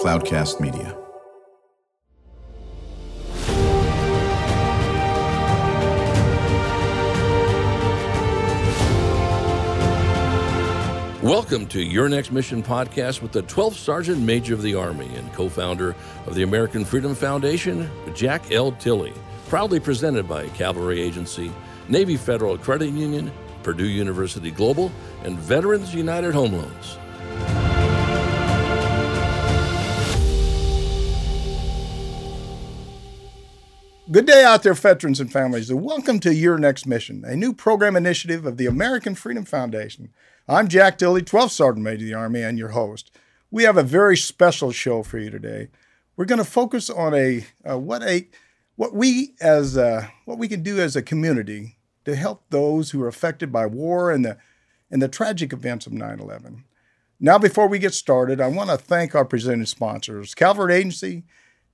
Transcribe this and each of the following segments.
Cloudcast Media. Welcome to Your Next Mission podcast with the 12th Sergeant Major of the Army and co founder of the American Freedom Foundation, Jack L. Tilley. Proudly presented by Cavalry Agency, Navy Federal Credit Union, Purdue University Global, and Veterans United Home Loans. Good day out there, veterans and families, and welcome to Your Next Mission, a new program initiative of the American Freedom Foundation. I'm Jack Tilley, 12th Sergeant Major of the Army, and your host. We have a very special show for you today. We're going to focus on a uh, what a what we as uh, what we can do as a community to help those who are affected by war and the and the tragic events of 9/11. Now, before we get started, I want to thank our presenting sponsors: Cavalry Agency,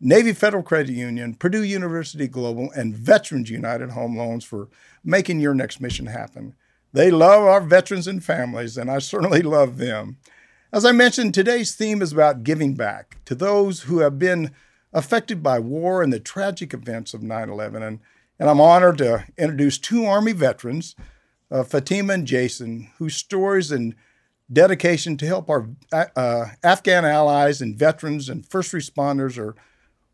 Navy Federal Credit Union, Purdue University Global, and Veterans United Home Loans for making your next mission happen. They love our veterans and families, and I certainly love them. As I mentioned, today's theme is about giving back to those who have been affected by war and the tragic events of 9 11. And, and I'm honored to introduce two Army veterans, uh, Fatima and Jason, whose stories and dedication to help our uh, Afghan allies and veterans and first responders are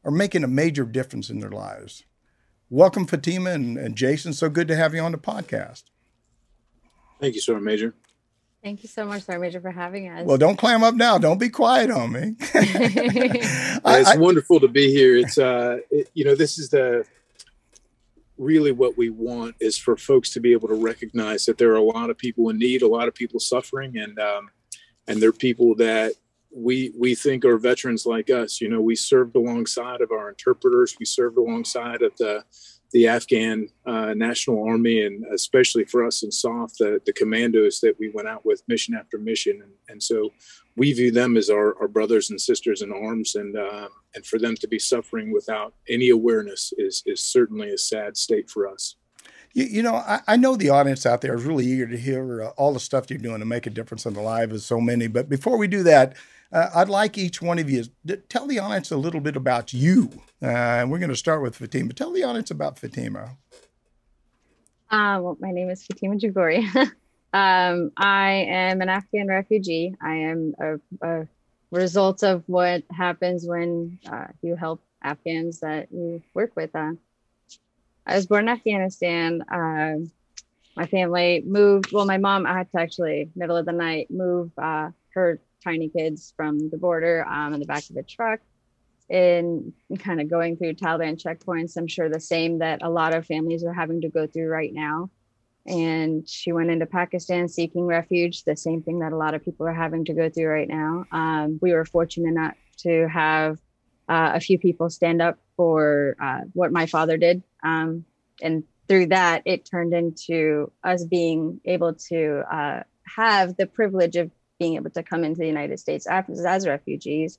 are making a major difference in their lives. Welcome, Fatima and, and Jason. So good to have you on the podcast. Thank you, Sergeant Major. Thank you so much, Sergeant Major, for having us. Well, don't clam up now. Don't be quiet on me. it's I, wonderful to be here. It's uh, it, you know, this is the really what we want is for folks to be able to recognize that there are a lot of people in need, a lot of people suffering, and um, and they're people that we we think are veterans like us. You know, we served alongside of our interpreters. We served alongside of the the Afghan uh, National Army, and especially for us in SOF, the, the commandos that we went out with mission after mission. And, and so we view them as our, our brothers and sisters in arms. And, uh, and for them to be suffering without any awareness is, is certainly a sad state for us. You, you know, I, I, know the audience out there is really eager to hear uh, all the stuff you're doing to make a difference in the lives of so many. But before we do that, uh, I'd like each one of you to tell the audience a little bit about you. Uh, and we're going to start with Fatima. Tell the audience about Fatima. Uh, well, my name is Fatima Jagori. um, I am an Afghan refugee. I am a, a result of what happens when uh, you help Afghans that you work with. Uh, I was born in Afghanistan. Uh, my family moved. Well, my mom had to actually middle of the night move uh, her tiny kids from the border um, in the back of a truck and kind of going through Taliban checkpoints. I'm sure the same that a lot of families are having to go through right now. And she went into Pakistan seeking refuge, the same thing that a lot of people are having to go through right now. Um, we were fortunate enough to have uh, a few people stand up for uh, what my father did. Um, and through that, it turned into us being able to uh, have the privilege of being able to come into the United States as, as refugees.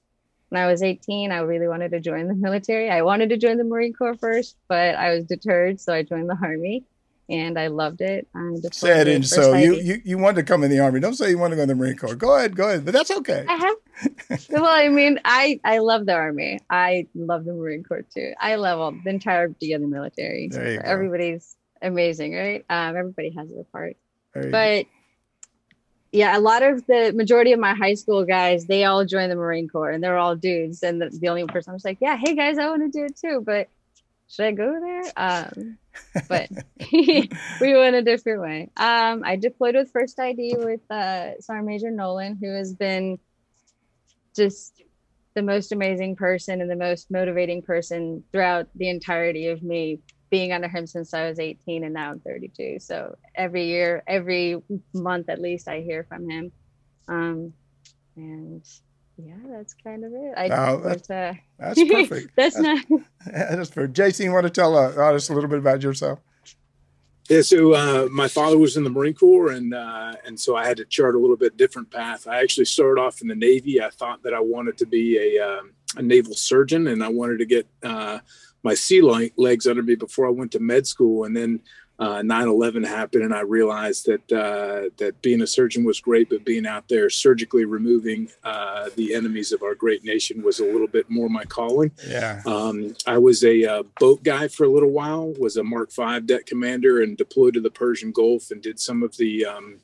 When I was 18, I really wanted to join the military. I wanted to join the Marine Corps first, but I was deterred, so I joined the Army and I loved it. I say it in so you, you you wanted to come in the army. Don't say you want to go in the Marine Corps. Go ahead, go ahead. But that's okay. I have. well, I mean, I I love the army. I love the Marine Corps too. I love all the entirety of the military. There you go. Everybody's amazing, right? Um, everybody has their part. But yeah, a lot of the majority of my high school guys, they all joined the Marine Corps and they're all dudes. And the, the only person I was like, yeah, hey guys, I want to do it too. But should I go there? Um, but we went a different way. Um, I deployed with First ID with uh, Sergeant Major Nolan, who has been just the most amazing person and the most motivating person throughout the entirety of me being under him since I was 18 and now I'm 32. So every year, every month at least, I hear from him. Um, and yeah, that's kind of it. I oh, that's, uh, that's perfect. that's, that's, not. That's perfect. Jason, you want to tell uh, us a little bit about yourself? Yeah, so uh, my father was in the Marine Corps, and uh, and so I had to chart a little bit different path. I actually started off in the Navy. I thought that I wanted to be a, um, a naval surgeon, and I wanted to get uh, my sea legs under me before I went to med school. And then uh, 9/11 happened, and I realized that uh, that being a surgeon was great, but being out there surgically removing uh, the enemies of our great nation was a little bit more my calling. Yeah. Um, I was a uh, boat guy for a little while. Was a Mark V deck commander and deployed to the Persian Gulf and did some of the um,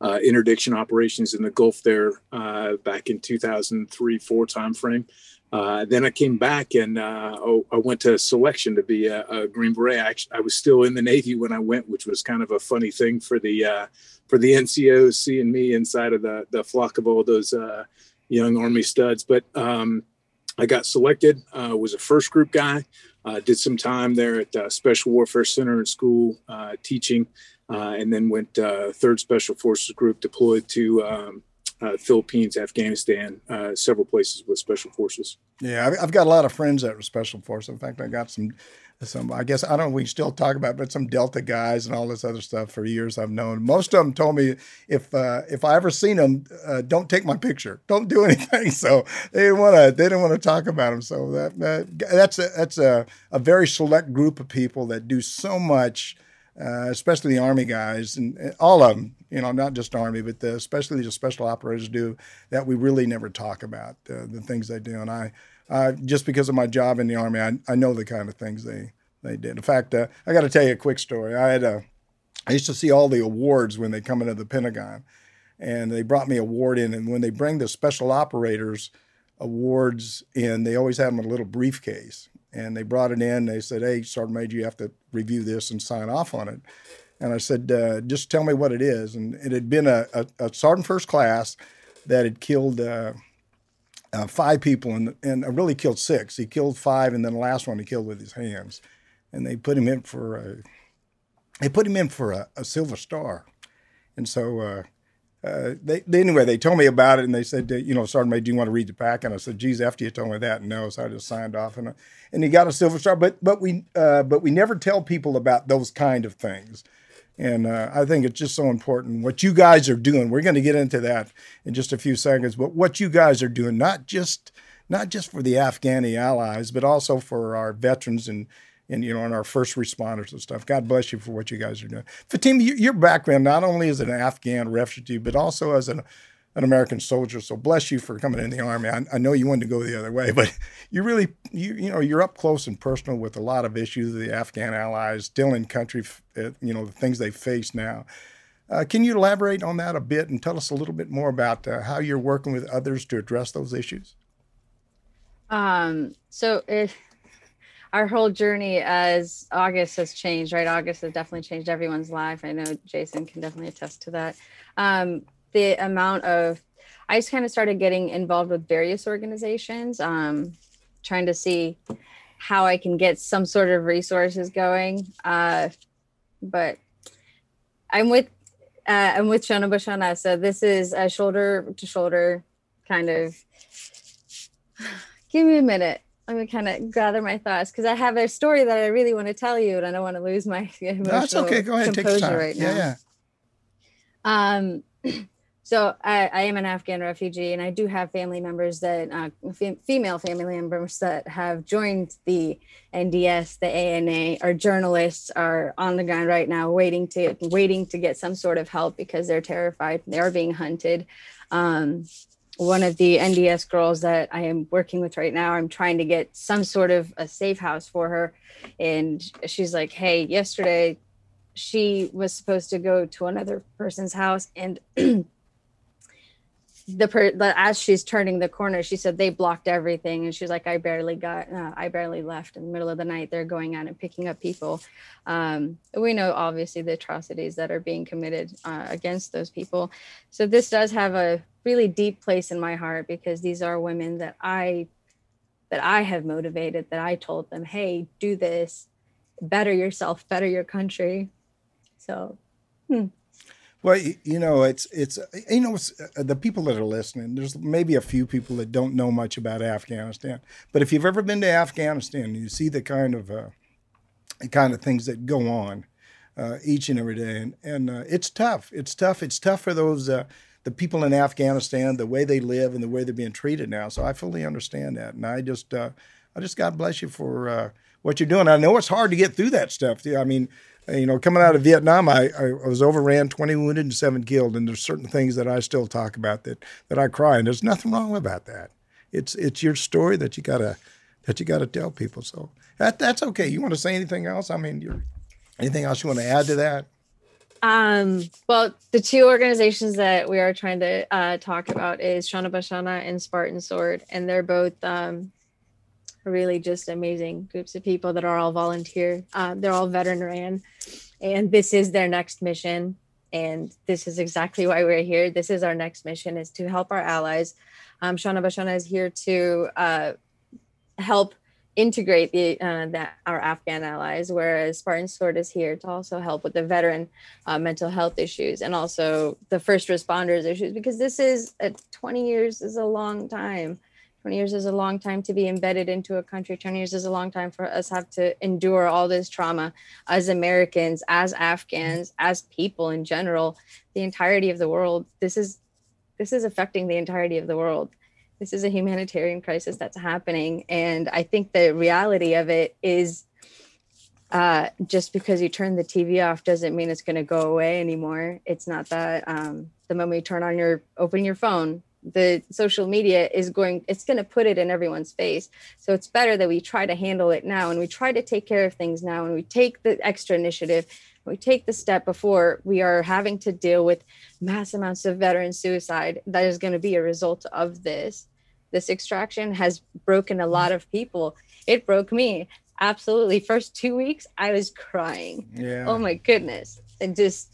uh, interdiction operations in the Gulf there uh, back in 2003 four timeframe. Uh, then I came back and uh, oh, I went to selection to be a, a Green Beret. I, actually, I, was still in the Navy when I went, which was kind of a funny thing for the uh, for the NCOs seeing me inside of the the flock of all those uh, young Army studs. But um, I got selected. Uh, was a first group guy. did some time there at Special Warfare Center in school teaching, and then went third Special Forces Group deployed to. Um, uh, Philippines, Afghanistan, uh, several places with special forces. Yeah, I've got a lot of friends that were special forces. In fact, I got some, some. I guess I don't. know We still talk about, but some Delta guys and all this other stuff for years. I've known. Most of them told me if uh, if I ever seen them, uh, don't take my picture, don't do anything. So they didn't want to. They didn't want to talk about them. So that, that that's a that's a, a very select group of people that do so much. Uh, especially the army guys and all of them you know, not just Army, but the, especially the special operators do that we really never talk about uh, the things they do. And I, just because of my job in the Army, I, I know the kind of things they, they did. In fact, uh, I got to tell you a quick story. I had a, I used to see all the awards when they come into the Pentagon, and they brought me a award in. And when they bring the special operators awards in, they always have them in a little briefcase. And they brought it in. They said, "Hey, Sergeant Major, you have to review this and sign off on it." And I said, uh, just tell me what it is. And it had been a, a, a sergeant first class that had killed uh, uh, five people and, and really killed six. He killed five, and then the last one he killed with his hands. And they put him in for a, they put him in for a, a Silver Star. And so uh, uh, they, they, anyway, they told me about it, and they said, you know, Sergeant Major, do you want to read the pack? And I said, geez, after you told me that, no. So I just signed off, and and he got a Silver Star. But but we uh, but we never tell people about those kind of things. And uh, I think it's just so important what you guys are doing. We're going to get into that in just a few seconds, but what you guys are doing, not just not just for the Afghani allies, but also for our veterans and and you know and our first responders and stuff. God bless you for what you guys are doing. Fatima, your background not only as an Afghan refugee, but also as an an American soldier. So bless you for coming in the army. I, I, know you wanted to go the other way, but you really, you you know, you're up close and personal with a lot of issues. Of the Afghan allies still in country, uh, you know, the things they face now. Uh, can you elaborate on that a bit and tell us a little bit more about uh, how you're working with others to address those issues? Um, so it, our whole journey as August has changed, right? August has definitely changed everyone's life. I know Jason can definitely attest to that. Um, the amount of I just kind of started getting involved with various organizations, um, trying to see how I can get some sort of resources going. Uh, but I'm with uh, I'm with Shana Bashana, so this is a shoulder to shoulder kind of. Give me a minute. Let me kind of gather my thoughts because I have a story that I really want to tell you, and I don't want to lose my emotional That's okay. Go ahead, take your time. Right now. Yeah, yeah. Um, So I, I, am an Afghan refugee, and I do have family members that uh, f- female family members that have joined the NDS, the ANA, are journalists, are on the ground right now, waiting to waiting to get some sort of help because they're terrified. They are being hunted. Um, one of the NDS girls that I am working with right now, I'm trying to get some sort of a safe house for her, and she's like, "Hey, yesterday." She was supposed to go to another person's house and the per as she's turning the corner she said they blocked everything. And she's like i barely got uh, i barely left in the middle of the night. They're going out and picking up people. Um, we know obviously the atrocities that are being committed uh, against those people. So this does have a really deep place in my heart because these are women that i that i have motivated that i told them hey do this better yourself better your country. So hmm. Well, you know, it's it's you know, it's, uh, the people that are listening. There's maybe a few people that don't know much about Afghanistan, but if you've ever been to Afghanistan, you see the kind of uh, the kind of things that go on uh, each and every day, and and uh, it's tough. It's tough. It's tough for those uh, the people in Afghanistan, the way they live and the way they're being treated now. So I fully understand that, and I just uh, I just God bless you for uh, what you're doing. I know it's hard to get through that stuff. I mean, you know, coming out of Vietnam, I, I was overran, 20 wounded and seven killed, and there's certain things that I still talk about that that I cry, and there's nothing wrong about that. It's it's your story that you gotta that you gotta tell people. So that that's okay. You want to say anything else? I mean, anything else you want to add to that? Um, well, the two organizations that we are trying to uh, talk about is Shana Bashana and Spartan Sword, and they're both um, really just amazing groups of people that are all volunteer. Um, they're all veteran ran, and this is their next mission. And this is exactly why we're here. This is our next mission: is to help our allies. Um, Shana Bashana is here to uh, help integrate the, uh, the, our Afghan allies, whereas Spartan Sword is here to also help with the veteran uh, mental health issues and also the first responders issues because this is a 20 years is a long time 20 years is a long time to be embedded into a country. 20 years is a long time for us have to endure all this trauma as americans as afghans as people in general the entirety of the world. This is this is affecting the entirety of the world. This is a humanitarian crisis that's happening. And i think the reality of it is uh, just because you turn the tv off doesn't mean it's going to go away anymore. It's not that um, the moment you turn on your open your phone the social media is going it's going to put it in everyone's face. So it's better that we try to handle it now and we try to take care of things now and we take the extra initiative we take the step before we are having to deal with mass amounts of veteran suicide that is going to be a result of this. This extraction has broken a lot of people. It broke me. Absolutely. First two weeks i was crying. Yeah. Oh my goodness. And just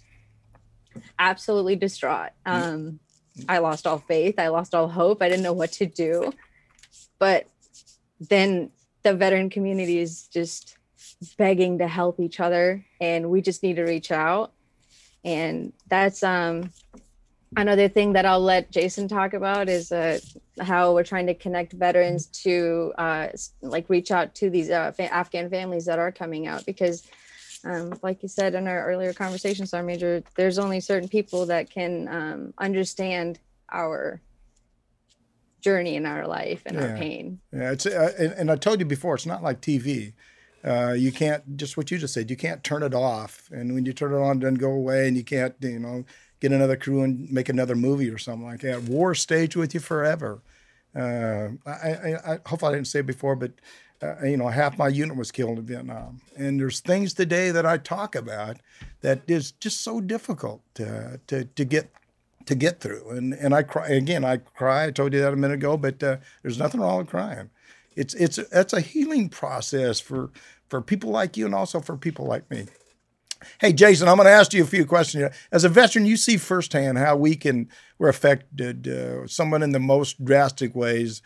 absolutely distraught. Um I lost all faith. I lost all hope. I didn't know what to do. But then the veteran community is just begging to help each other and we just need to reach out. And that's um another thing that I'll let Jason talk about is uh, how we're trying to connect veterans to uh, like reach out to these uh, Afghan families that are coming out because um, like you said in our earlier conversation, Sergeant Major, there's only certain people that can um, understand our journey in our life and yeah. our pain. Yeah, it's uh, and, and, I told you before, it's not like TV. Uh, you can't just what you just said. You can't turn it off, and when you turn it on, then go away, and you can't you know get another crew and make another movie or something like that. War stays with you forever. Uh, I, I, I hopefully I didn't say it before, but uh, you know, half my unit was killed in Vietnam. And there's things today that I talk about that is just so difficult to, to, to get to get through. And and I cry again. I cry. I told you that a minute ago. But uh, there's nothing wrong with crying. It's it's it's a healing process for for people like you and also for people like me. Hey, Jason, I'm going to ask you a few questions. As a veteran, you see firsthand how we can we're affected, uh, someone in the most drastic ways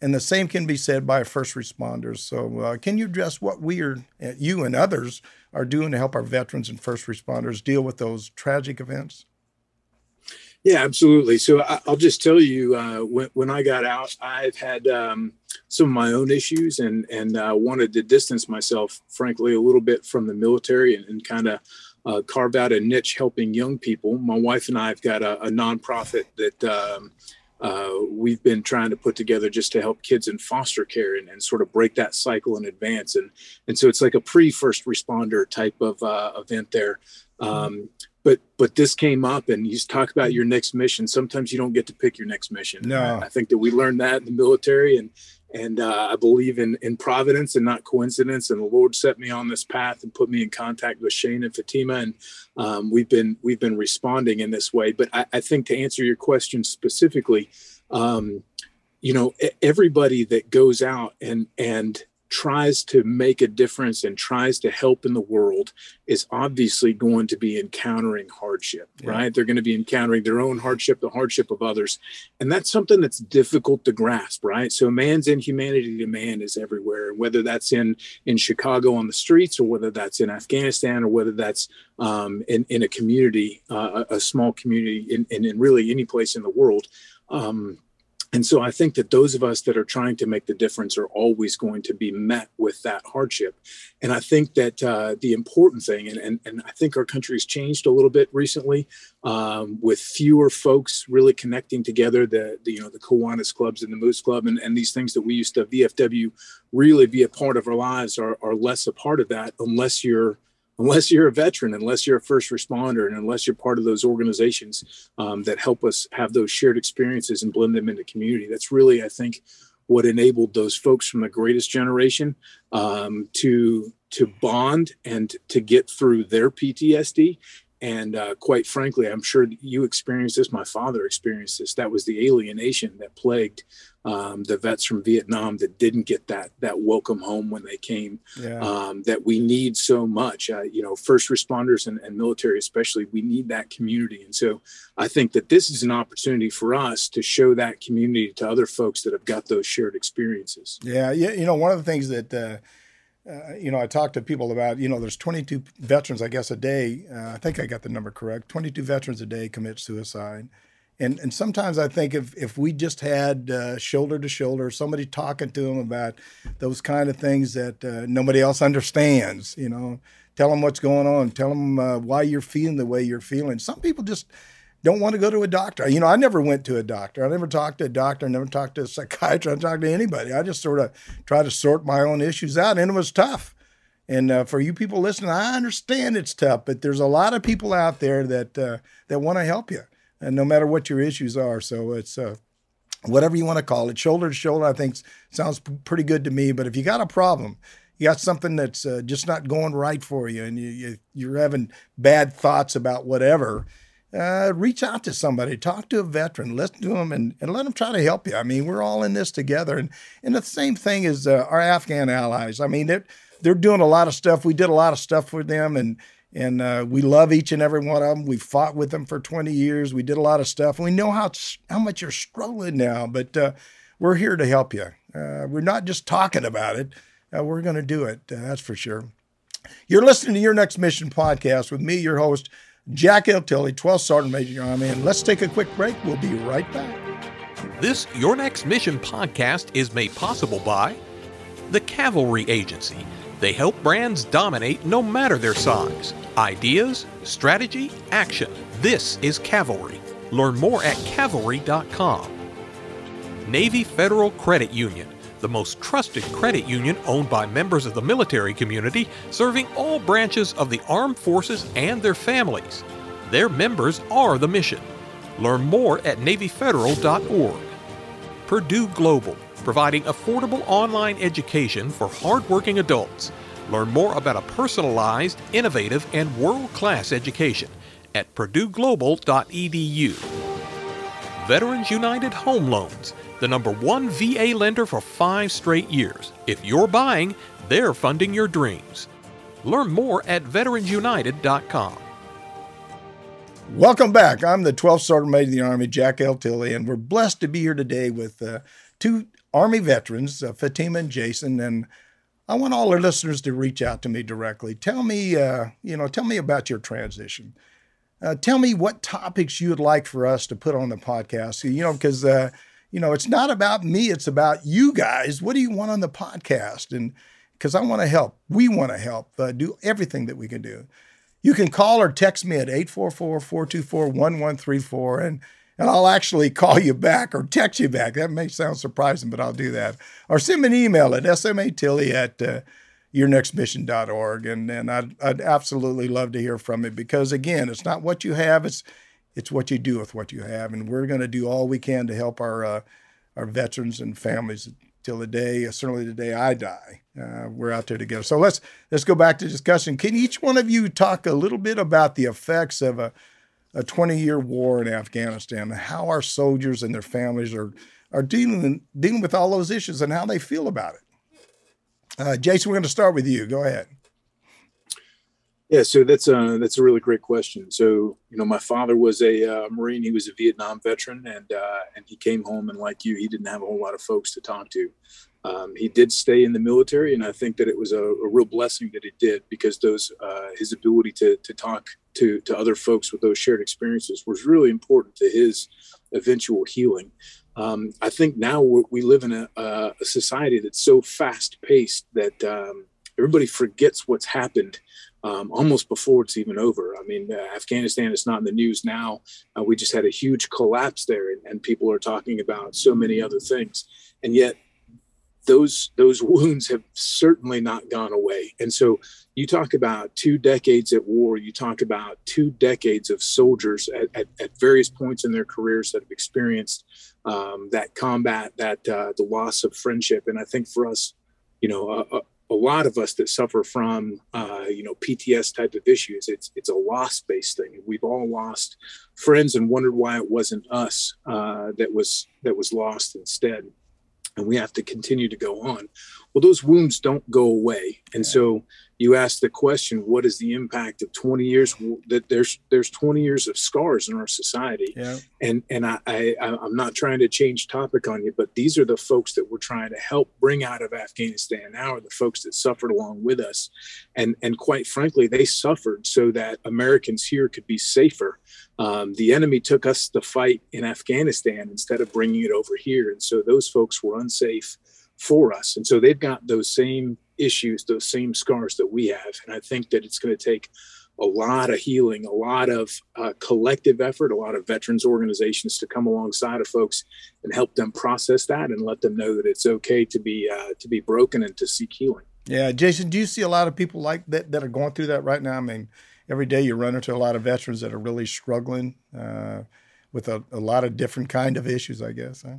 and the same can be said by first responders. So, uh, can you address what we are, you and others, are doing to help our veterans and first responders deal with those tragic events? Yeah, absolutely. So I, will just tell you, uh, when, when I got out, I've had um, some of my own issues and and uh, wanted to distance myself, frankly, a little bit from the military and, and kind of uh, carve out a niche helping young people. My wife and I have got a, a nonprofit that um, uh, we've been trying to put together just to help kids in foster care and, and, sort of break that cycle in advance. And and so it's like a pre first responder type of uh, event there. Um, but but this came up, and you talk about your next mission. Sometimes you don't get to pick your next mission. No, I, I think that we learned that in the military, and and uh, I believe in in providence and not coincidence. And the Lord set me on this path and put me in contact with Shane and Fatima, and um, we've been we've been responding in this way. But I, I think to answer your question specifically, um, you know, everybody that goes out and and tries to make a difference and tries to help in the world is obviously going to be encountering hardship, yeah. right? They're going to be encountering their own hardship, the hardship of others. And that's something that's difficult to grasp, right? So man's inhumanity to man is everywhere, whether that's in in Chicago on the streets or whether that's in Afghanistan or whether that's um, in, in a community, uh, a, a small community in, in, in really any place in the world. Um, and so I think that those of us that are trying to make the difference are always going to be met with that hardship. And I think that uh, the important thing, and, and, and I think our country's changed a little bit recently um, with fewer folks really connecting together, the, the you know the Kiwanis clubs and the Moose Club and, and these things that we used to VFW really be a part of our lives are, are less a part of that unless you're unless you're a veteran, unless you're a first responder, and unless you're part of those organizations um, that help us have those shared experiences and blend them into community. That's really, I think, what enabled those folks from the greatest generation um, to to bond and to get through their PTSD and uh, quite frankly, I'm sure you experienced this. My father experienced this. That was the alienation that plagued um, the vets from Vietnam that didn't get that that welcome home when they came. Yeah. Um, that we need so much. Uh, you know, first responders and, and military, especially, we need that community. And so, I think that this is an opportunity for us to show that community to other folks that have got those shared experiences. Yeah, yeah. You know, one of the things that. Uh, uh, you know, I talk to people about, you know, there's 22 veterans, I guess, a day. Uh, I think I got the number correct. 22 veterans a day commit suicide. And, and sometimes I think if, if we just had uh, shoulder to shoulder, somebody talking to them about those kind of things that uh, nobody else understands, you know, tell them what's going on, tell them uh, why you're feeling the way you're feeling. Some people just don't want to go to a doctor. You know, I never went to a doctor. I never talked to a doctor. I never talked to a psychiatrist. I talked to anybody. I just sort of tried to sort my own issues out, and it was tough. And uh, for you people listening, I understand it's tough, but there's a lot of people out there that uh, that want to help you, and no matter what your issues are. So it's uh, whatever you want to call it, shoulder to shoulder. I think sounds pretty good to me. But if you got a problem, you got something that's uh, just not going right for you, and you, you you're having bad thoughts about whatever uh, reach out to somebody, talk to a veteran, listen to them, and, and let them try to help you. I mean, we're all in this together. And, and the same thing as uh, our Afghan allies. I mean, they're, they're doing a lot of stuff. We did a lot of stuff for them, and, and uh, we love each and every one of them. We fought with them for 20 years. We did a lot of stuff. And we know how, how much you're struggling now, but uh, we're here to help you. Uh, we're not just talking about it, uh, we're going to do it. that's for sure. You're listening to Your Next Mission podcast with me, your host, Jack L. Tilley, 12th Sergeant Major Army, and let's take a quick break. We'll be right back. This Your Next Mission podcast is made possible by the Cavalry Agency. They help brands dominate no matter their size. Ideas, strategy, action. This is Cavalry. Learn more at cavalry.com. Navy Federal Credit Union the most trusted credit union owned by members of the military community, serving all branches of the armed forces and their families. Their members are the mission. Learn more at NavyFederal.org. Purdue Global, providing affordable online education for hardworking adults. Learn more about a personalized, innovative, and world class education at PurdueGlobal.edu. Veterans United Home Loans the number one VA lender for five straight years. If you're buying, they're funding your dreams. Learn more at veteransunited.com. Welcome back. I'm the 12th Sergeant Major of the Army, Jack L. Tilley, and we're blessed to be here today with uh, two Army veterans, uh, Fatima and Jason. And I want all our listeners to reach out to me directly. Tell me, uh, you know, tell me about your transition. Uh, tell me what topics you would like for us to put on the podcast. You know, because uh, you know, it's not about me, it's about you guys. What do you want on the podcast? And because I want to help, we want to help uh, do everything that we can do. You can call or text me at 844 424 1134 and and I'll actually call you back or text you back. That may sound surprising, but I'll do that. Or send me an email at smatilley at uh, yournextmission.org. And, and I'd, I'd absolutely love to hear from you because, again, it's not what you have, it's it's what you do with what you have, and we're going to do all we can to help our uh, our veterans and families till the day, uh, certainly the day I die. Uh, we're out there together. So let's let's go back to discussion. Can each one of you talk a little bit about the effects of a a 20 year war in Afghanistan, how our soldiers and their families are are dealing dealing with all those issues and how they feel about it. Uh, Jason, we're going to start with you. Go ahead. Yeah, so that's a that's a really great question. So you know, my father was a uh, Marine. He was a Vietnam veteran, and uh, and he came home, and like you, he didn't have a whole lot of folks to talk to. Um, he did stay in the military, and I think that it was a, a real blessing that he did because those uh, his ability to to talk to to other folks with those shared experiences was really important to his eventual healing. Um, I think now we live in a, a, society that's so fast paced that um, everybody forgets what's happened um, almost before it's even over. I mean, uh, Afghanistan is not in the news now. Uh, we just had a huge collapse there, and, and, people are talking about so many other things, and yet those those wounds have certainly not gone away. And so, you talk about two decades at war. You talk about two decades of soldiers at, at, at various points in their careers that have experienced um, that combat, that uh, the loss of friendship, and I think for us, you know, a, a lot of us that suffer from uh, you know PTS type of issues, it's it's a loss based thing. We've all lost friends and wondered why it wasn't us uh, that was that was lost instead, and we have to continue to go on. Well, those wounds don't go away, and so you ask the question what is the impact of 20 years? That there's there's 20 years of scars in our society. Yeah. and and I, I i'm not trying to change topic on you but these are the folks that we're trying to help bring out of afghanistan now are the folks that suffered along with us. And and quite frankly they suffered so that americans here could be safer. Um, the enemy took us to fight in afghanistan instead of bringing it over here. And so those folks were unsafe for us and so they've got those same issues, those same scars that we have. And I think that it's going to take a lot of healing, a lot of uh, collective effort, a lot of veterans organizations to come alongside of folks and help them process that and let them know that it's okay to be uh, to be broken and to seek healing. Yeah, Jason, do you see a lot of people like that that are going through that right now? I mean, every day you run into a lot of veterans that are really struggling uh, with a, a, lot of different kind of issues. I guess. Huh?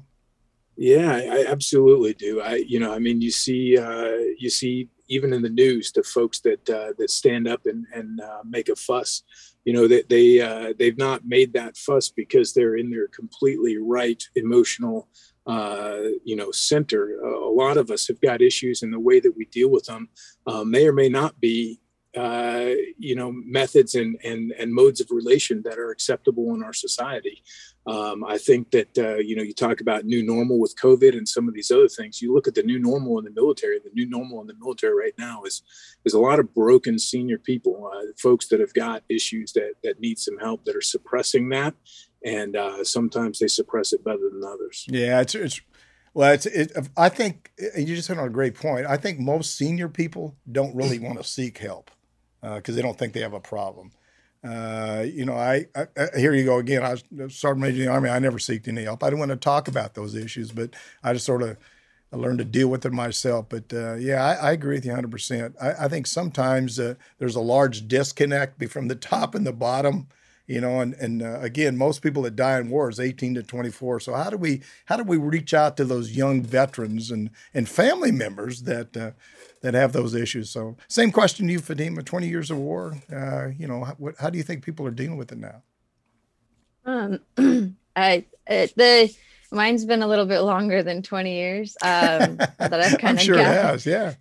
Yeah, I absolutely do. I, you know, I mean, you see, uh, you see, even in the news, the folks that uh, that stand up and and uh, make a fuss, you know, that they, they uh, they've not made that fuss because they're in their completely right emotional, uh, you know, center. a lot of us have got issues, in the way that we deal with them um, may or may not be uh, you know methods and and and modes of relation that are acceptable in our society. Um, I think that uh, you know you talk about new normal with COVID and some of these other things. You look at the new normal in the military. The new normal in the military right now is is a lot of broken senior people, uh, folks that have got issues that that need some help that are suppressing that, and uh, sometimes they suppress it better than others. Yeah, it's it's well, it's, it, I think you just hit on a great point. I think most senior people don't really want to seek help because uh, they don't think they have a problem. Uh, you know, I, I, here you go again. I was sergeant major in the army. I never seeked any help. I didn't want to talk about those issues, but I just sort of I learned to deal with it myself. But uh, yeah, I, I, agree with you 100. percent I, I, think sometimes uh, there's a large disconnect from the top and the bottom. You know, and and uh, again, most people that die in war is 18 to 24. So how do we how do we reach out to those young veterans and and family members that uh, that have those issues. So, same question to you, Fatima. Twenty years of war. Uh, you know, how, what, how do you think people are dealing with it now? Um, I it, the mine's been a little bit longer than twenty years. Um, that I've kind of sure gathered, has, yeah.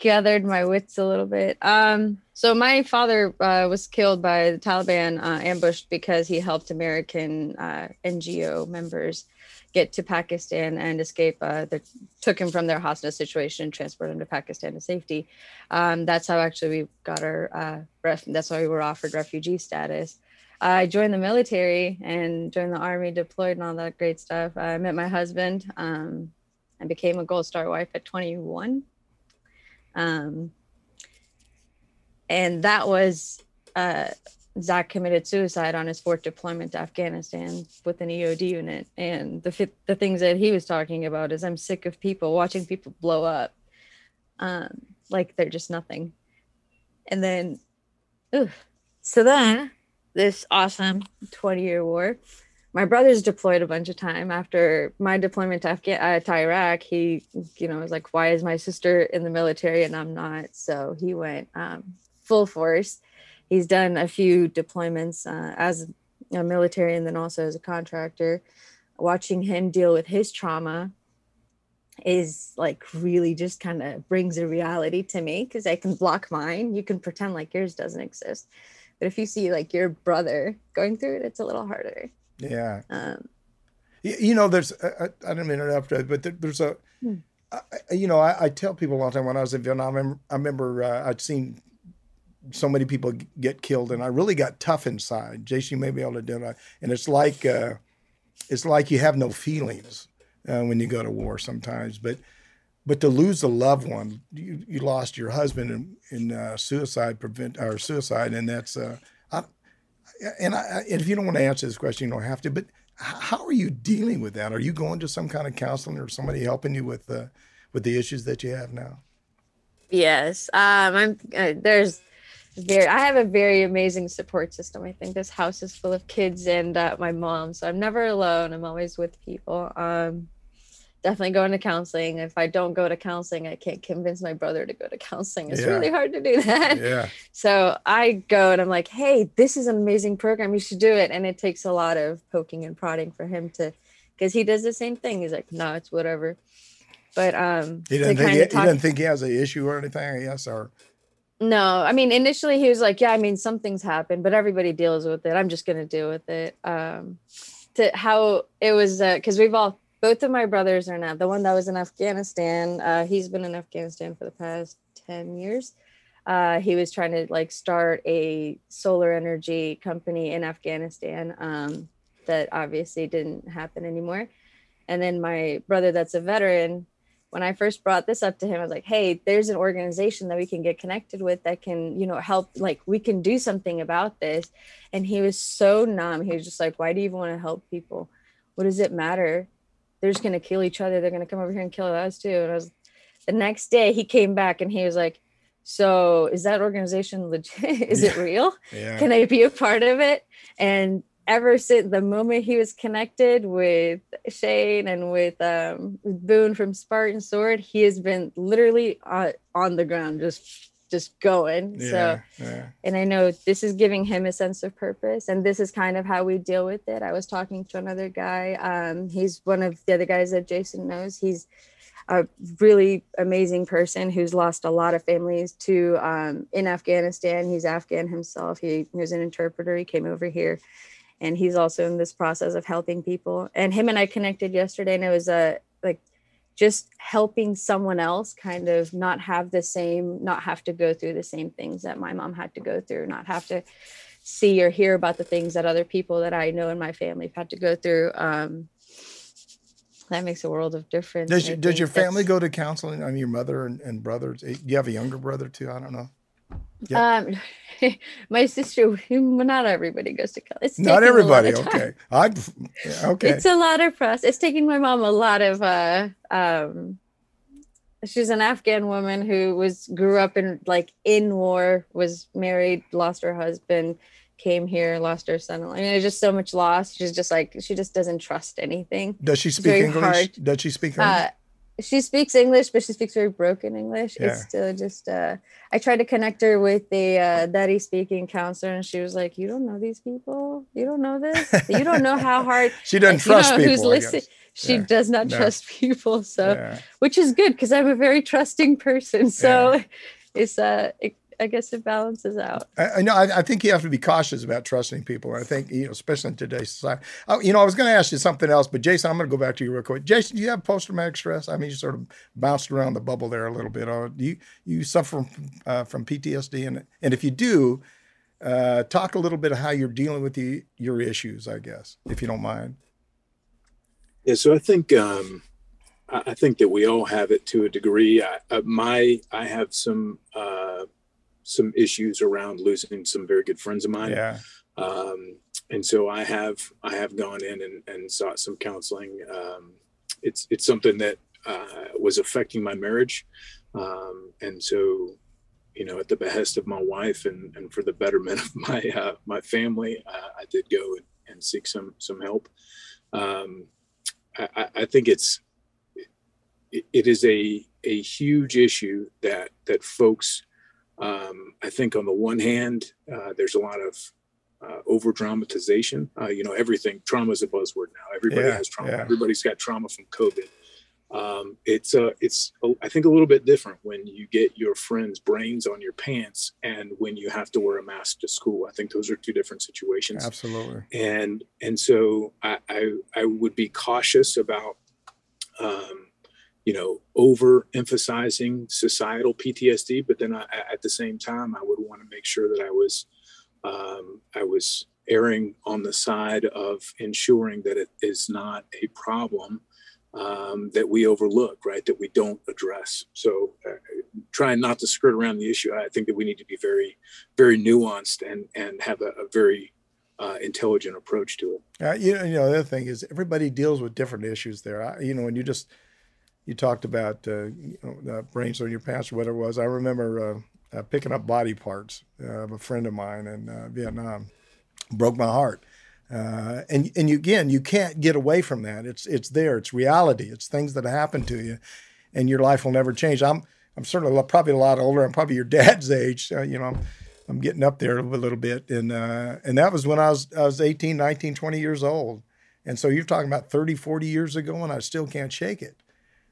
Gathered my wits a little bit. Um, so my father uh, was killed by the Taliban, uh, ambushed because he helped American uh, NGO members get to Pakistan and escape. Uh, they took him from their hostage situation, and transported him to Pakistan to safety. Um, that's how actually we got our uh, ref- that's why we were offered refugee status. I joined the military and joined the army, deployed and all that great stuff. I met my husband um, and became a Gold Star wife at 21. Um, and that was uh, Zach committed suicide on his fourth deployment to Afghanistan with an EOD unit. And the the things that he was talking about is I'm sick of people watching people blow up, um, like they're just nothing. And then, oof. so then this awesome 20 year war. My brother's deployed a bunch of time after my deployment to, uh, to Iraq. He, you know, was like, "Why is my sister in the military and I'm not?" So he went um, full force he's done a few deployments uh, as a military and then also as a contractor. Watching him deal with his trauma is like really just kind of brings a reality to me because I can block mine. You can pretend like yours doesn't exist. But if you see like your brother going through it, it's a little harder. Yeah. Um, you know, there's, I, I don't mean to interrupt, but there's a, hmm. I, you know, I, I, tell people a lot of time when I was in Vietnam, I remember, I remember uh, I'd seen so many people get killed, and I really got tough inside. Jason, you may be able to do it, and it's like uh, it's like you have no feelings. uh, when you go to war sometimes. But but to lose a loved one, you, you lost your husband in, in uh, suicide prevent or suicide, and that's and I, if you don't want to answer this question, you don't have to. But how are you dealing with that? Are you going to some kind of counseling or somebody helping you with uh, with the issues that you have now? Yes, um, I'm. Uh, there's very. I have a very amazing support system. I think this house is full of kids and uh, my mom, so I'm never alone. I'm always with people. Um, definitely going to counseling. If I don't go to counseling, I can't convince my brother to go to counseling. It's yeah. really hard to do that. Yeah. So I go and I'm like, hey, this is an amazing program. You should do it. And it takes a lot of poking and prodding for him to, because he does the same thing. He's like, no, it's whatever. But um, he doesn't, think he, talk- he doesn't think he has an issue or anything. Yes, or no. I mean, initially he was like, yeah, I mean, something's happened, but everybody deals with it. I'm just gonna deal with it. Um, to how it was because uh, we've all both of my brothers are now the one that was in afghanistan uh, he's been in afghanistan for the past 10 years. Uh, he was trying to like start a solar energy company in afghanistan um, that obviously didn't happen anymore. And then my brother that's a veteran when i first brought this up to him i was like hey there's an organization that we can get connected with that can you know help like we can do something about this. And he was so numb. He was just like why do you even want to help people? What does it matter they're just gonna kill each other. They're gonna come over here and kill us too. And I was the next day he came back and he was like, So is that organization legit? is yeah. it real? Yeah. Can I be a part of it? And ever since the moment he was connected with Shane and with um with Boone from Spartan Sword, he has been literally on, on the ground just just going. Yeah, so, yeah. and I know this is giving him a sense of purpose, and this is kind of how we deal with it. I was talking to another guy. Um, he's one of the other guys that Jason knows. He's a really amazing person who's lost a lot of families to um, in Afghanistan. He's Afghan himself. He, he was an interpreter. He came over here, and he's also in this process of helping people. And him and I connected yesterday, and it was a like just helping someone else kind of not have the same not have to go through the same things that my mom had to go through not have to see or hear about the things that other people that i know in my family have had to go through. Um, that makes a world of difference does, you, does your family go to counseling i mean your mother and, and brothers you have a younger brother too? I don't know yeah. Um, my sister, not everybody goes to college. It's not everybody. Okay. I okay. It's a lot of process. It's taking my mom a lot of uh um she's an Afghan woman who was grew up in like in war, was married, lost her husband, came here, lost her son. I mean, there's just so much loss. She's just like she just doesn't trust anything. Does she speak English? Hard. Does she speak English? Uh, she speaks English, but she speaks very broken English. Yeah. It's still just uh I tried to connect her with the uh Dari speaking counselor and she was like, You don't know these people? You don't know this? You don't know how hard she doesn't like, trust you know, people. Who's listening? She yeah. does not no. trust people. So yeah. which is good because I'm a very trusting person. So it's uh it, I guess it balances out. I, I know. I, I, think you have to be cautious about trusting people. I think you know, especially in today's society. Oh, you know, I was going to ask you something else, but Jason, I'm going to go back to you real quick. Jason, do you have post traumatic stress? I mean, you sort of bounced around the bubble there a little bit. Uh, do you you suffer from, uh, from PTSD, and and if you do, uh, talk a little bit of how you're dealing with the, your issues, I guess, if you don't mind. Yeah. So I think. Um, I think that we all have it to a degree. I, uh, my I have some uh, some issues around losing some very good friends of mine. Yeah. Um, and so I have I have gone in and, and sought some counseling. Um, it's it's something that uh, was affecting my marriage, um, and so you know at the behest of my wife and, and for the betterment of my uh, my family, uh, I did go and, and, seek some some help. Um, I, I, think it's it, it is a a huge issue that that folks um, I think on the one hand, uh, there's a lot of uh, over dramatization. Uh, you know, everything trauma is a buzzword now. Everybody yeah, has trauma. Yeah. Everybody's got trauma from COVID. Um, it's uh, it's I think a little bit different when you get your friend's brains on your pants and when you have to wear a mask to school. I think those are two different situations. Absolutely. And and so I I, I would be cautious about. Um, you know, overemphasizing societal PTSD, but then I, at the same time, I would want to make sure that I was, um, I was erring on the side of ensuring that it is not a problem um, that we overlook, right? That we don't address. So, uh, trying not to skirt around the issue, I think that we need to be very, very nuanced and and have a, a very uh, intelligent approach to it. Uh, you know, you know, the other thing is everybody deals with different issues there. I, you know, when you just you talked about uh, you know, brains on your pants or whatever it was. I remember uh, uh, picking up body parts of a friend of mine in Vietnam. Broke my heart. Uh, and and you, again, you can't get away from that. It's it's there. It's reality. It's things that happen to you, and your life will never change. I'm I'm certainly probably a lot older. I'm probably your dad's age. Uh, you know, I'm, I'm getting up there a little bit, and uh, and that was when I was I was 18, 19, 20 years old, and so you're talking about 30, 40 years ago, and I still can't shake it.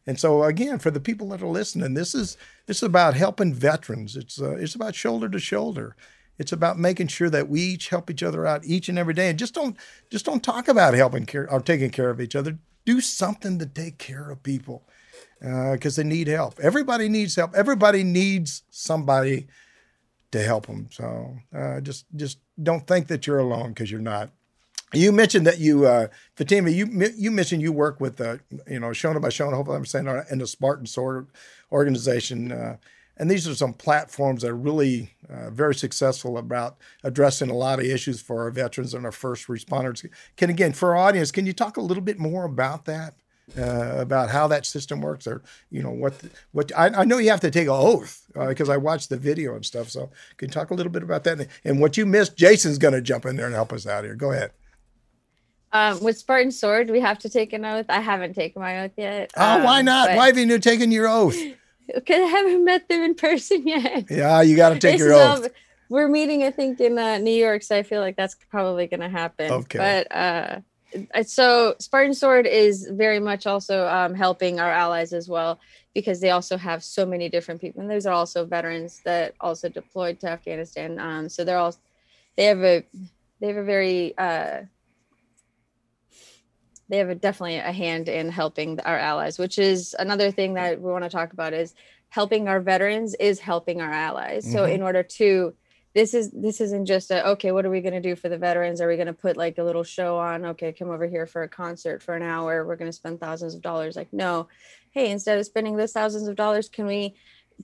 And so again, for the people that are listening, this is this is about helping veterans. It's uh, it's about shoulder to shoulder. It's about making sure that we each help each other out each and every day, and just don't just don't talk about helping care or taking care of each other. Do something to take care of people because uh, they need help. Everybody needs help. Everybody needs somebody to help them. So uh, just just don't think that you're alone because you're not. You mentioned that you, uh, Fatima, you you mentioned you work with, uh, you know, Shana Bashana. Hopefully, I'm saying in the Spartan Sword organization. Uh, and these are some platforms that are really uh, very successful about addressing a lot of issues for our veterans and our first responders. Can again, for our audience, can you talk a little bit more about that? Uh, about how that system works, or you know what what I, I know you have to take an oath because uh, I watched the video and stuff. So can you talk a little bit about that and, and what you missed? Jason's going to jump in there and help us out here. Go ahead. Um, with Spartan Sword, we have to take an oath. I haven't taken my oath yet. Oh, um, why not? Why haven't you taken your oath? Because I haven't met them in person yet. Yeah, you got to take your oath. Um, we're meeting, I think, in uh, New York, so I feel like that's probably going to happen. Okay. But uh, so Spartan Sword is very much also um, helping our allies as well because they also have so many different people, and those are also veterans that also deployed to Afghanistan. Um, so they're all they have a they have a very uh, they have a, definitely a hand in helping our allies, which is another thing that we want to talk about is helping our veterans is helping our allies. Mm-hmm. So in order to this is this isn't just a okay what are we going to do for the veterans are we going to put like a little show on okay come over here for a concert for an hour we're going to spend thousands of dollars like no hey instead of spending those thousands of dollars can we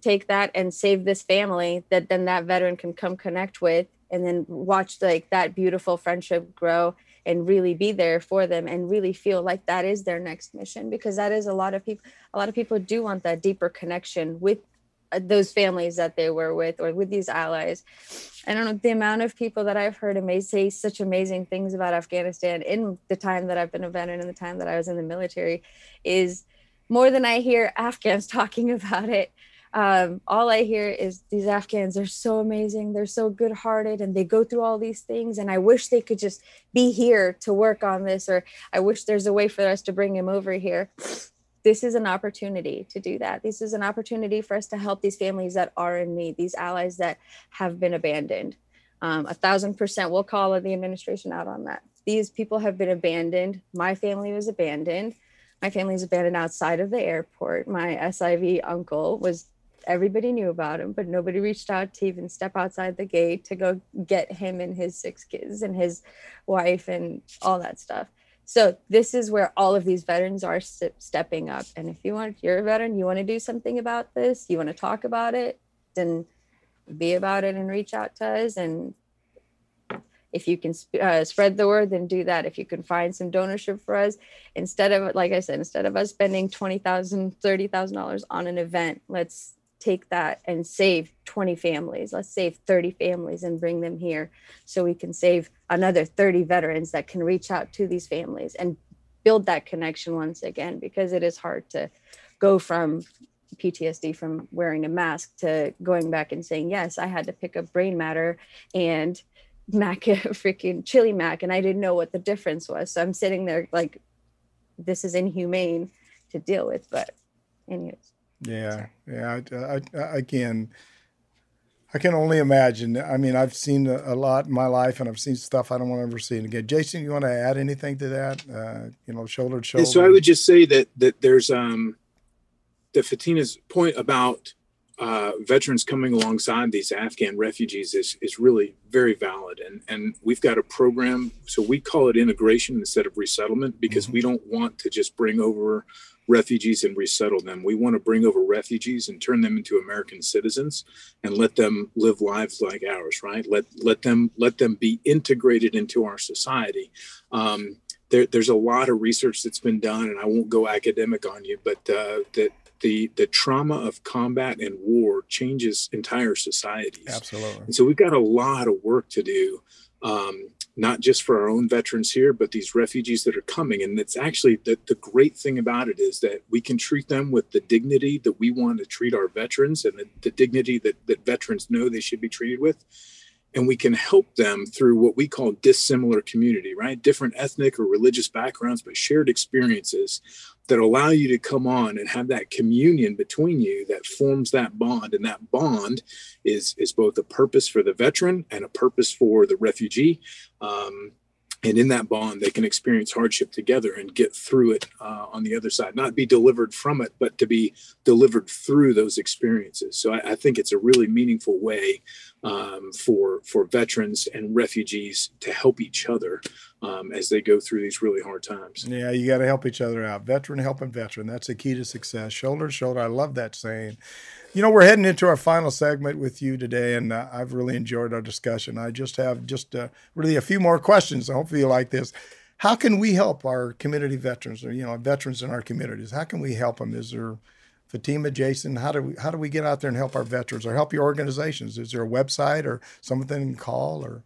take that and save this family that then that veteran can come connect with and then watch like that beautiful friendship grow and really be there for them and really feel like that is their next mission because that is a lot of people a lot of people do want that deeper connection with uh, those families that they were with or with these allies. I don't know the amount of people that i've heard may say such amazing things about afghanistan in the time that i've been a veteran and the time that i was in the military is more than i hear afghans talking about it um, all I hear is these Afghans are so amazing. They're so good hearted and they go through all these things. And I wish they could just be here to work on this, or I wish there's a way for us to bring him over here. This is an opportunity to do that. This is an opportunity for us to help these families that are in need, these allies that have been abandoned. Um, a thousand percent, we'll call the administration out on that. These people have been abandoned. My family was abandoned. My family was abandoned outside of the airport. My SIV uncle was everybody knew about him, but nobody reached out to even step outside the gate to go get him and his six kids and his wife and all that stuff. So this is where all of these veterans are st- stepping up. And if you want, you're a veteran, you want to do something about this, you want to talk about it, then be about it and reach out to us. And if you can sp- uh, spread the word, then do that. If you can find some donorship for us, instead of, like I said, instead of us spending $20,000, $30,000 on an event, let's take that and save 20 families. Let's save 30 families and bring them here so we can save another 30 veterans that can reach out to these families and build that connection once again because it is hard to go from PTSD from wearing a mask to going back and saying, Yes, I had to pick up brain matter and mac freaking chili mac and I didn't know what the difference was. So I'm sitting there like this is inhumane to deal with. But anyways. Yeah, yeah. I, I, I, can, I can only imagine. I mean, I've seen a, lot in my life, and I've seen stuff I don't want to ever see again. Jason, you want to add anything to that? Uh, you know, shoulder to shoulder. so I would just say that that there's um, the Fatima's point about uh, veterans coming alongside these Afghan refugees is, is really very valid. And, and we've got a program, so we call it integration instead of resettlement because mm-hmm. we don't want to just bring over refugees and resettle them. We want to bring over refugees and turn them into American citizens and let them live lives like ours, right? Let, let them, let them be integrated into our society. Um, there, there's a lot of research that's been done, and I won't go academic on you, but uh, that the the trauma of combat and war changes entire societies. Absolutely. And so we've got a lot of work to do, um, not just for our own veterans here, but these refugees that are coming. And it's actually the, the great thing about it is that we can treat them with the dignity that we want to treat our veterans and the, the dignity that, that veterans know they should be treated with and we can help them through what we call dissimilar community, right? Different ethnic or religious backgrounds, but shared experiences that allow you to come on and have that communion between you that forms that bond. And that bond is, is both a purpose for the veteran and a purpose for the refugee. Um, and in that bond they can experience hardship together and get through it uh, on the other side. Not be delivered from it but to be delivered through those experiences. So i, I think it's a really meaningful way um, for for veterans and refugees to help each other um, as they go through these really hard times. Yeah you got to help each other out. Veteran helping veteran. That's the key to success. Shoulder to shoulder. I love that saying you know, we're heading into our final segment with you today, and uh, I've really enjoyed our discussion. I just have just uh, really a few more questions. So hopefully, you like this. How can we help our community veterans, or you know, veterans in our communities? How can we help them? Is there Fatima, Jason, how do we how do we get out there and help our veterans, or help your organizations? Is there a website or something to call, or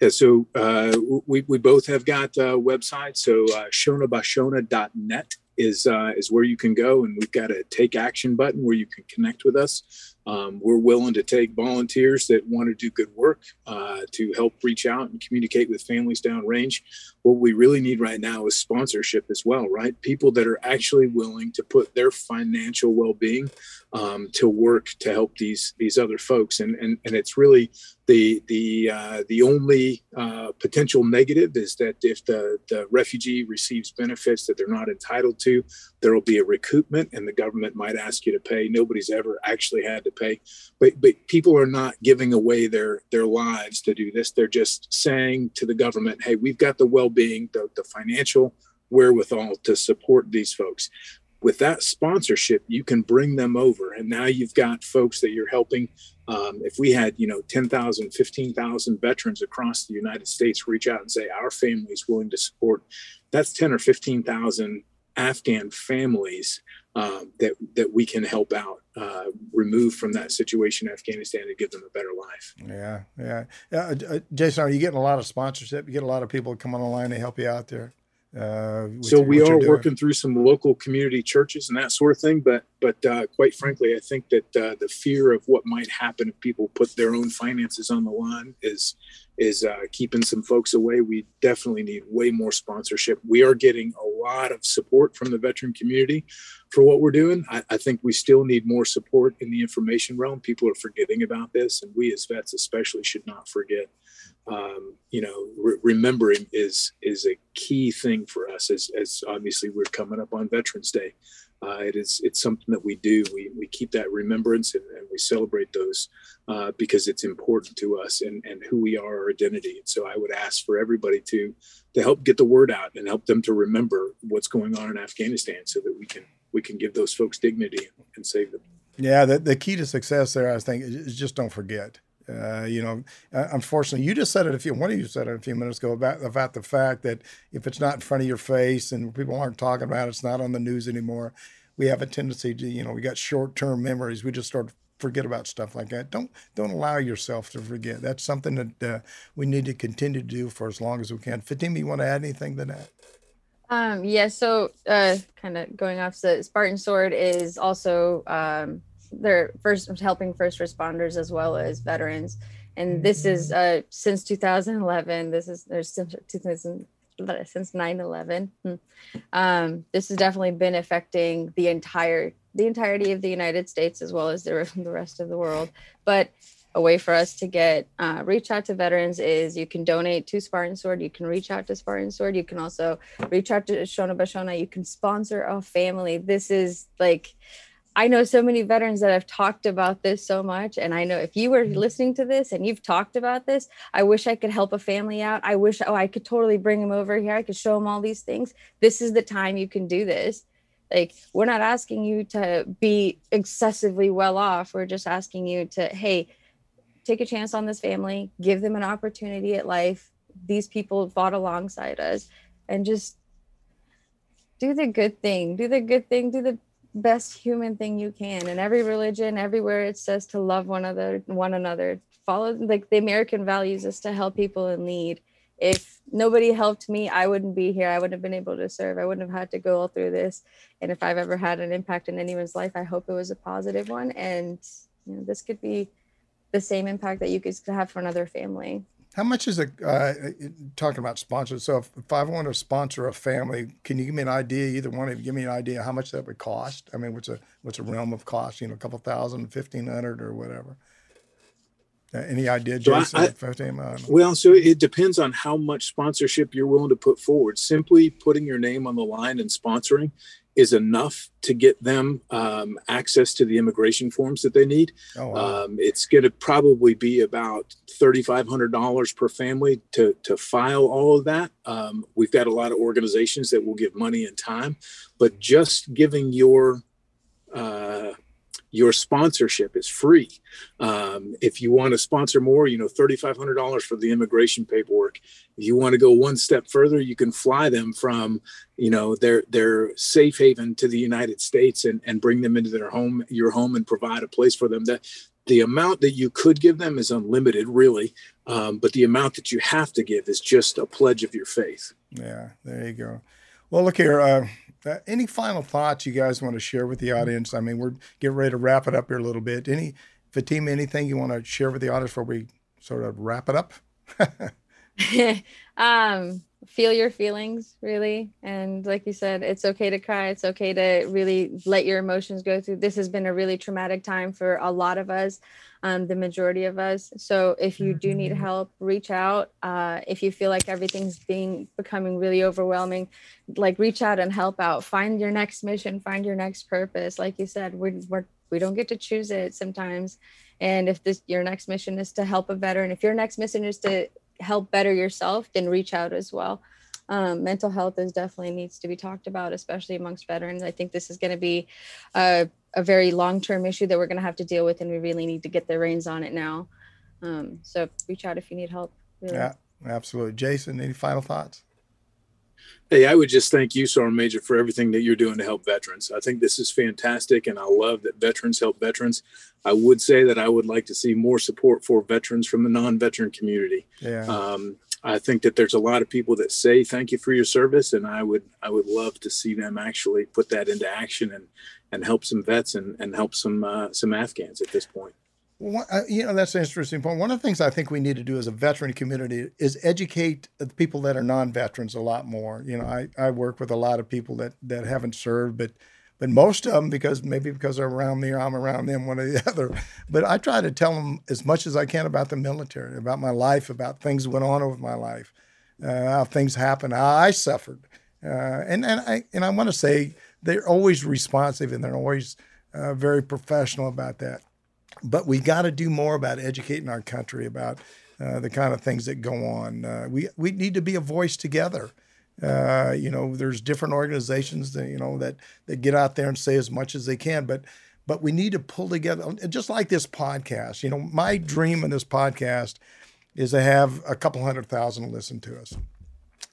yeah, so uh, we, we both have got uh, websites. So uh, shanabashana.net is uh, is where you can go, and we've got a take action button where you can connect with us. Um, we're willing to take volunteers that want to do good work uh, to help reach out and communicate with families downrange. What we really need right now is sponsorship as well, right? People that are actually willing to put their financial well-being um, to work to help these these other folks, and and and it's really the the uh, the only uh, potential negative is that if the the refugee receives benefits that they're not entitled to, there will be a recoupment, and the government might ask you to pay. Nobody's ever actually had to pay, but but people are not giving away their their lives to do this. They're just saying to the government, "Hey, we've got the well-being, the, the financial wherewithal to support these folks." With that sponsorship, you can bring them over, and now you've got folks that you're helping. Um, if we had, you know, 10,000, 15,000 veterans across the United States reach out and say, our family is willing to support, that's 10 or 15,000 Afghan families um, that that we can help out, uh, remove from that situation in Afghanistan and give them a better life. Yeah, yeah. Uh, Jason, are you getting a lot of sponsorship? You get a lot of people come online to help you out there. Uh, so we are working through some local community churches and that sort of thing, but but uh, quite frankly, I think that uh, the fear of what might happen if people put their own finances on the line is is uh, keeping some folks away. We definitely need way more sponsorship. We are getting a lot of support from the veteran community for what we're doing. I, I think we still need more support in the information realm. People are forgetting about this, and we as vets especially should not forget. Um, you know, re- remembering is is a key thing for us. As, as obviously we're coming up on Veterans Day, uh, it is it's something that we do. We, we keep that remembrance and, and we celebrate those uh, because it's important to us and, and who we are, our identity. And so I would ask for everybody to to help get the word out and help them to remember what's going on in Afghanistan, so that we can we can give those folks dignity and save them. Yeah, the, the key to success there, I think, is just don't forget. Uh, you know, uh, unfortunately, you just said it a few. One of you said it a few minutes ago about about the fact that if it's not in front of your face and people aren't talking about it, it's not on the news anymore. We have a tendency to, you know, we got short term memories. We just start forget about stuff like that. Don't don't allow yourself to forget. That's something that uh, we need to continue to do for as long as we can. Fatima, you want to add anything to that? Um, yeah. So, uh, kind of going off, the Spartan Sword is also um, they're first helping first responders as well as veterans and this is mm-hmm. uh, since 2011 this is there's since 2000 since 9-11 hmm. um, this has definitely been affecting the entire the entirety of the united states as well as the, the rest of the world but a way for us to get uh, reach out to veterans is you can donate to Spartan Sword. You can reach out to Spartan Sword. You can also reach out to Shana Bashana. You can sponsor a family. This is like I know so many veterans that have talked about this so much. And I know if you were mm-hmm. listening to this and you've talked about this, I wish I could help a family out. I wish, oh, I could totally bring them over here. I could show them all these things. This is the time you can do this. Like, we're not asking you to be excessively well off. We're just asking you to, hey, take a chance on this family, give them an opportunity at life. These people fought alongside us and just do the good thing, do the good thing, do the best human thing you can. In every religion everywhere it says to love one another one another. Follow like the american values is to help people in need. If nobody helped me i wouldn't be here. I wouldn't have been able to serve. I wouldn't have had to go all through this. And if i've ever had an impact in anyone's life i hope it was a positive one. And you know this could be the same impact that you could have for another family how much is it? Uh, talking about sponsors. So if, if, I want to sponsor a family, can you give me an idea? Either one of you, give me an idea how much that would cost. I mean, what's a what's a realm of cost? You know, a couple thousand, fifteen hundred, or whatever. Uh, any idea, Jason? So I, I, well, so it depends on how much sponsorship you're willing to put forward. Simply putting your name on the line and sponsoring is enough to get them um, access to the immigration forms that they need. Oh, wow. um, it's going to probably be about $3,500 per family to, to file all of that. Um, we've got a lot of organizations that will give money and time, but just giving your uh, your sponsorship is free. Um, if you want to sponsor more, you know, $3,500 for the immigration paperwork. If you want to go one step further, you can fly them from, you know, their, their safe haven to the United States and, and bring them into their home, your home and provide a place for them that the amount that you could give them is unlimited really. Um, but the amount that you have to give is just a pledge of your faith. Yeah, there you go. Well, look here, uh, uh, any final thoughts you guys want to share with the audience? I mean, we're getting ready to wrap it up here a little bit. Any, Fatima, anything you want to share with the audience before we sort of wrap it up? um, feel your feelings really. And like you said it's okay to cry. It's okay to really let your emotions go through. This has been a really traumatic time for a lot of us um, the majority of us. So if you do need mm-hmm. help reach out. Uh, if you feel like everything's being becoming really overwhelming like reach out and help out. Find your next mission. Find your next purpose. Like you said we're, we're we don't get to choose it sometimes. And if this your next mission is to help a veteran if your next mission is to help better yourself, then reach out as well. Um, mental health is definitely needs to be talked about, especially amongst veterans. I think this is going to be a, a very long term issue that we're going to have to deal with, and we really need to get the reins on it now. Um, so reach out if you need help. Really. Yeah, absolutely. Jason, any final thoughts? Hey, I would just thank you, Sergeant Major, for everything that you're doing to help veterans. I think this is fantastic, and I love that veterans help veterans. I would say that I would like to see more support for veterans from the non-veteran community. Yeah. Um, I think that there's a lot of people that say thank you for your service, and I would I would love to see them actually put that into action and and help some vets and, and help some uh, some Afghans at this point. Well, you know, that's an interesting point. One of the things I think we need to do as a veteran community is educate the people that are non-veterans a lot more. You know, I, I work with a lot of people that, that haven't served, but but most of them because maybe because they're around me or I'm around them, one or the other. But I try to tell them as much as I can about the military, about my life, about things that went on over my life, uh, how things happened, how I suffered, uh, and and I and I want to say they're always responsive and they're always uh, very professional about that. But we got to do more about educating our country about uh, the kind of things that go on. Uh, we we need to be a voice together. Uh, you know, there's different organizations that you know that that get out there and say as much as they can, but but we need to pull together. Just like this podcast, you know, my dream in this podcast is to have a couple hundred thousand listen to us.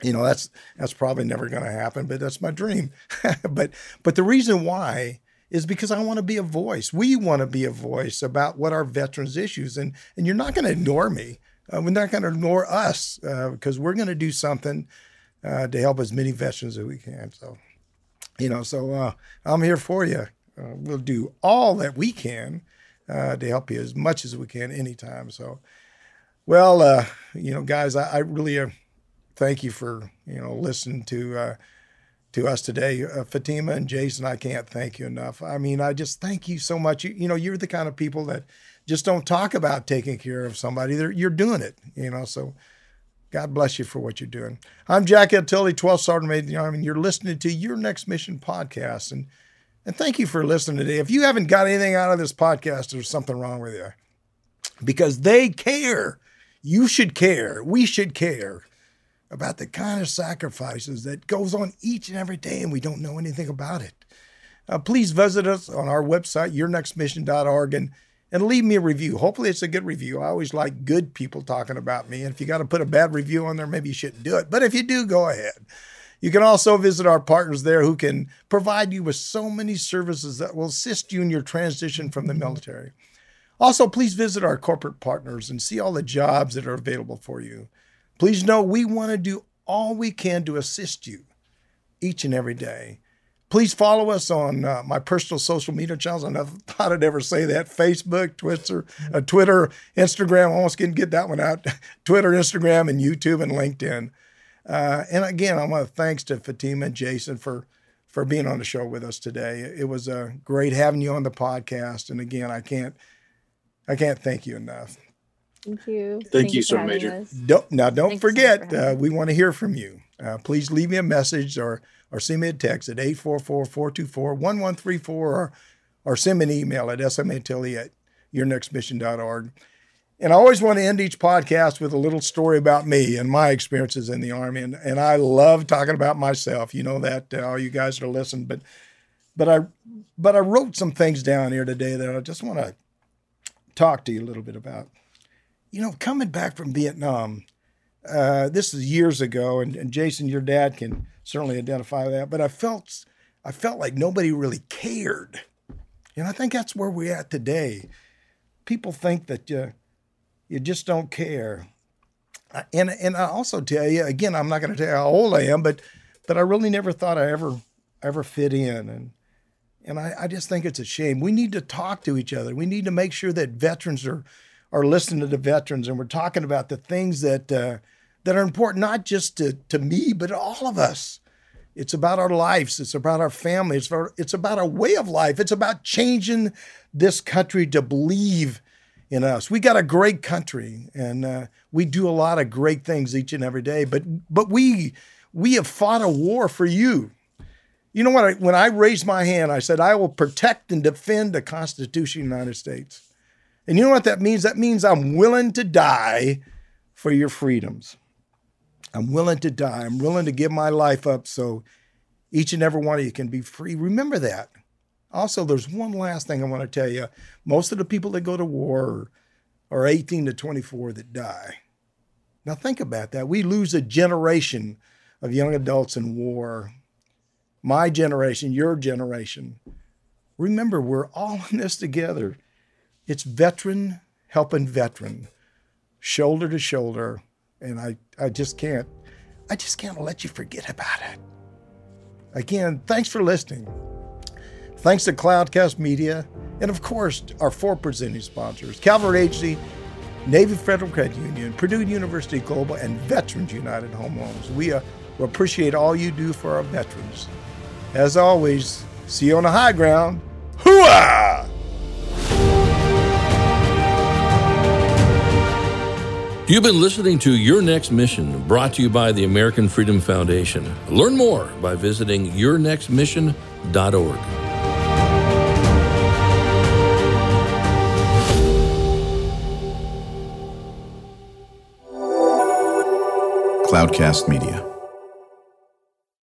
You know, that's that's probably never going to happen, but that's my dream. but but the reason why is because I want to be a voice. We want to be a voice about what our veterans issues, and and you're not going to ignore me. Uh, we're not going to ignore us uh, because we're going to do something uh, to help as many veterans as we can. So, you know, so uh, I'm here for you. Uh, we'll do all that we can uh, to help you as much as we can anytime. So, well, you know, guys, I, I really thank you for you know listening to to us today. Uh, Fatima and Jason, I can't thank you enough. I mean, I just thank you so much. You, you know, you're the kind of people that just don't talk about taking care of somebody. They're, you're doing it, you know, so God bless you for what you're doing. I'm Jack L. Tilley, 12th Sergeant Major of the Army, and you're listening to Your Next Mission podcast. And And thank you for listening today. If you haven't got anything out of this podcast, there's something wrong with you because they care. You should care. We should care about the kind of sacrifices that goes on each and every day and we don't know anything about it. Uh, please visit us on our website, yournextmission.org, and, and leave me a review. Hopefully, it's a good review. I always like good people talking about me. And if you got to put a bad review on there, maybe you shouldn't do it. But if you do, go ahead. You can also visit our partners there who can provide you with so many services that will assist you in your transition from the military. Also, please visit our corporate partners and see all the jobs that are available for you. Please know we want to do all we can to assist you each and every day. Please follow us on uh, my personal social media channels. I never thought I'd ever say that Facebook, Twitter, uh, Twitter, Instagram. Almost didn't get that one out. Twitter, Instagram, and YouTube and LinkedIn. Uh, and again, I want to thanks to Fatima and Jason for for being on the show with us today. It was uh, great having you on the podcast. And again, I can't I can't thank you enough. Thank you. Thank, thank you, Sir Major. Don't, now, don't Thanks forget, uh, we want to hear from you. Uh, please leave me a message or or send me a text at 844-424-1134 or, or send me an email at smatilley at yournextmission.org. And I always want to end each podcast with a little story about me and my experiences in the Army. And, and I love talking about myself. You know that, uh, all you guys are listening. But but I but I wrote some things down here today that I just want to talk to you a little bit about. You know, coming back from Vietnam, uh, this is years ago, and, and Jason, your dad can certainly identify that. But I felt I felt like nobody really cared, and I think that's where we're at today. People think that uh, you just don't care. And and I also tell you again, I'm not going to tell you how old I am, but but I really never thought I ever ever fit in, and and I, I just think it's a shame. We need to talk to each other. We need to make sure that veterans are are listening to the veterans, and we're talking about the things that uh, that are important, not just to to me, but all of us. It's about our lives. It's about our family. It's about, it's about our way of life. It's about changing this country to believe in us. We got a great country, and uh, we do a lot of great things each and every day. But but we we have fought a war for you. You know what? When I raised my hand, I said, "I will protect and defend the Constitution of the United States." And you know what that means? That means I'm willing to die for your freedoms. I'm willing to die. I'm willing to give my life up so each and every one of you can be free. Remember that. Also, there's one last thing I want to tell you. Most of the people that go to war are 18 to 24 that die. Now, think about that. We lose a generation of young adults in war. My generation, your generation. Remember, we're all in this together. It's veteran helping veteran, shoulder to shoulder. And I, I just can't, I just can't let you forget about it. Again, thanks for listening. Thanks to Cloudcast Media, and of course, our four presenting sponsors Cavalry Agency, Navy Federal Credit Union, Purdue University Global, and Veterans United Home Loans. We uh, appreciate all you do for our veterans. As always, see you on the high ground. Hooah! You've been listening to Your Next Mission, brought to you by the American Freedom Foundation. Learn more by visiting yournextmission.org. Cloudcast Media.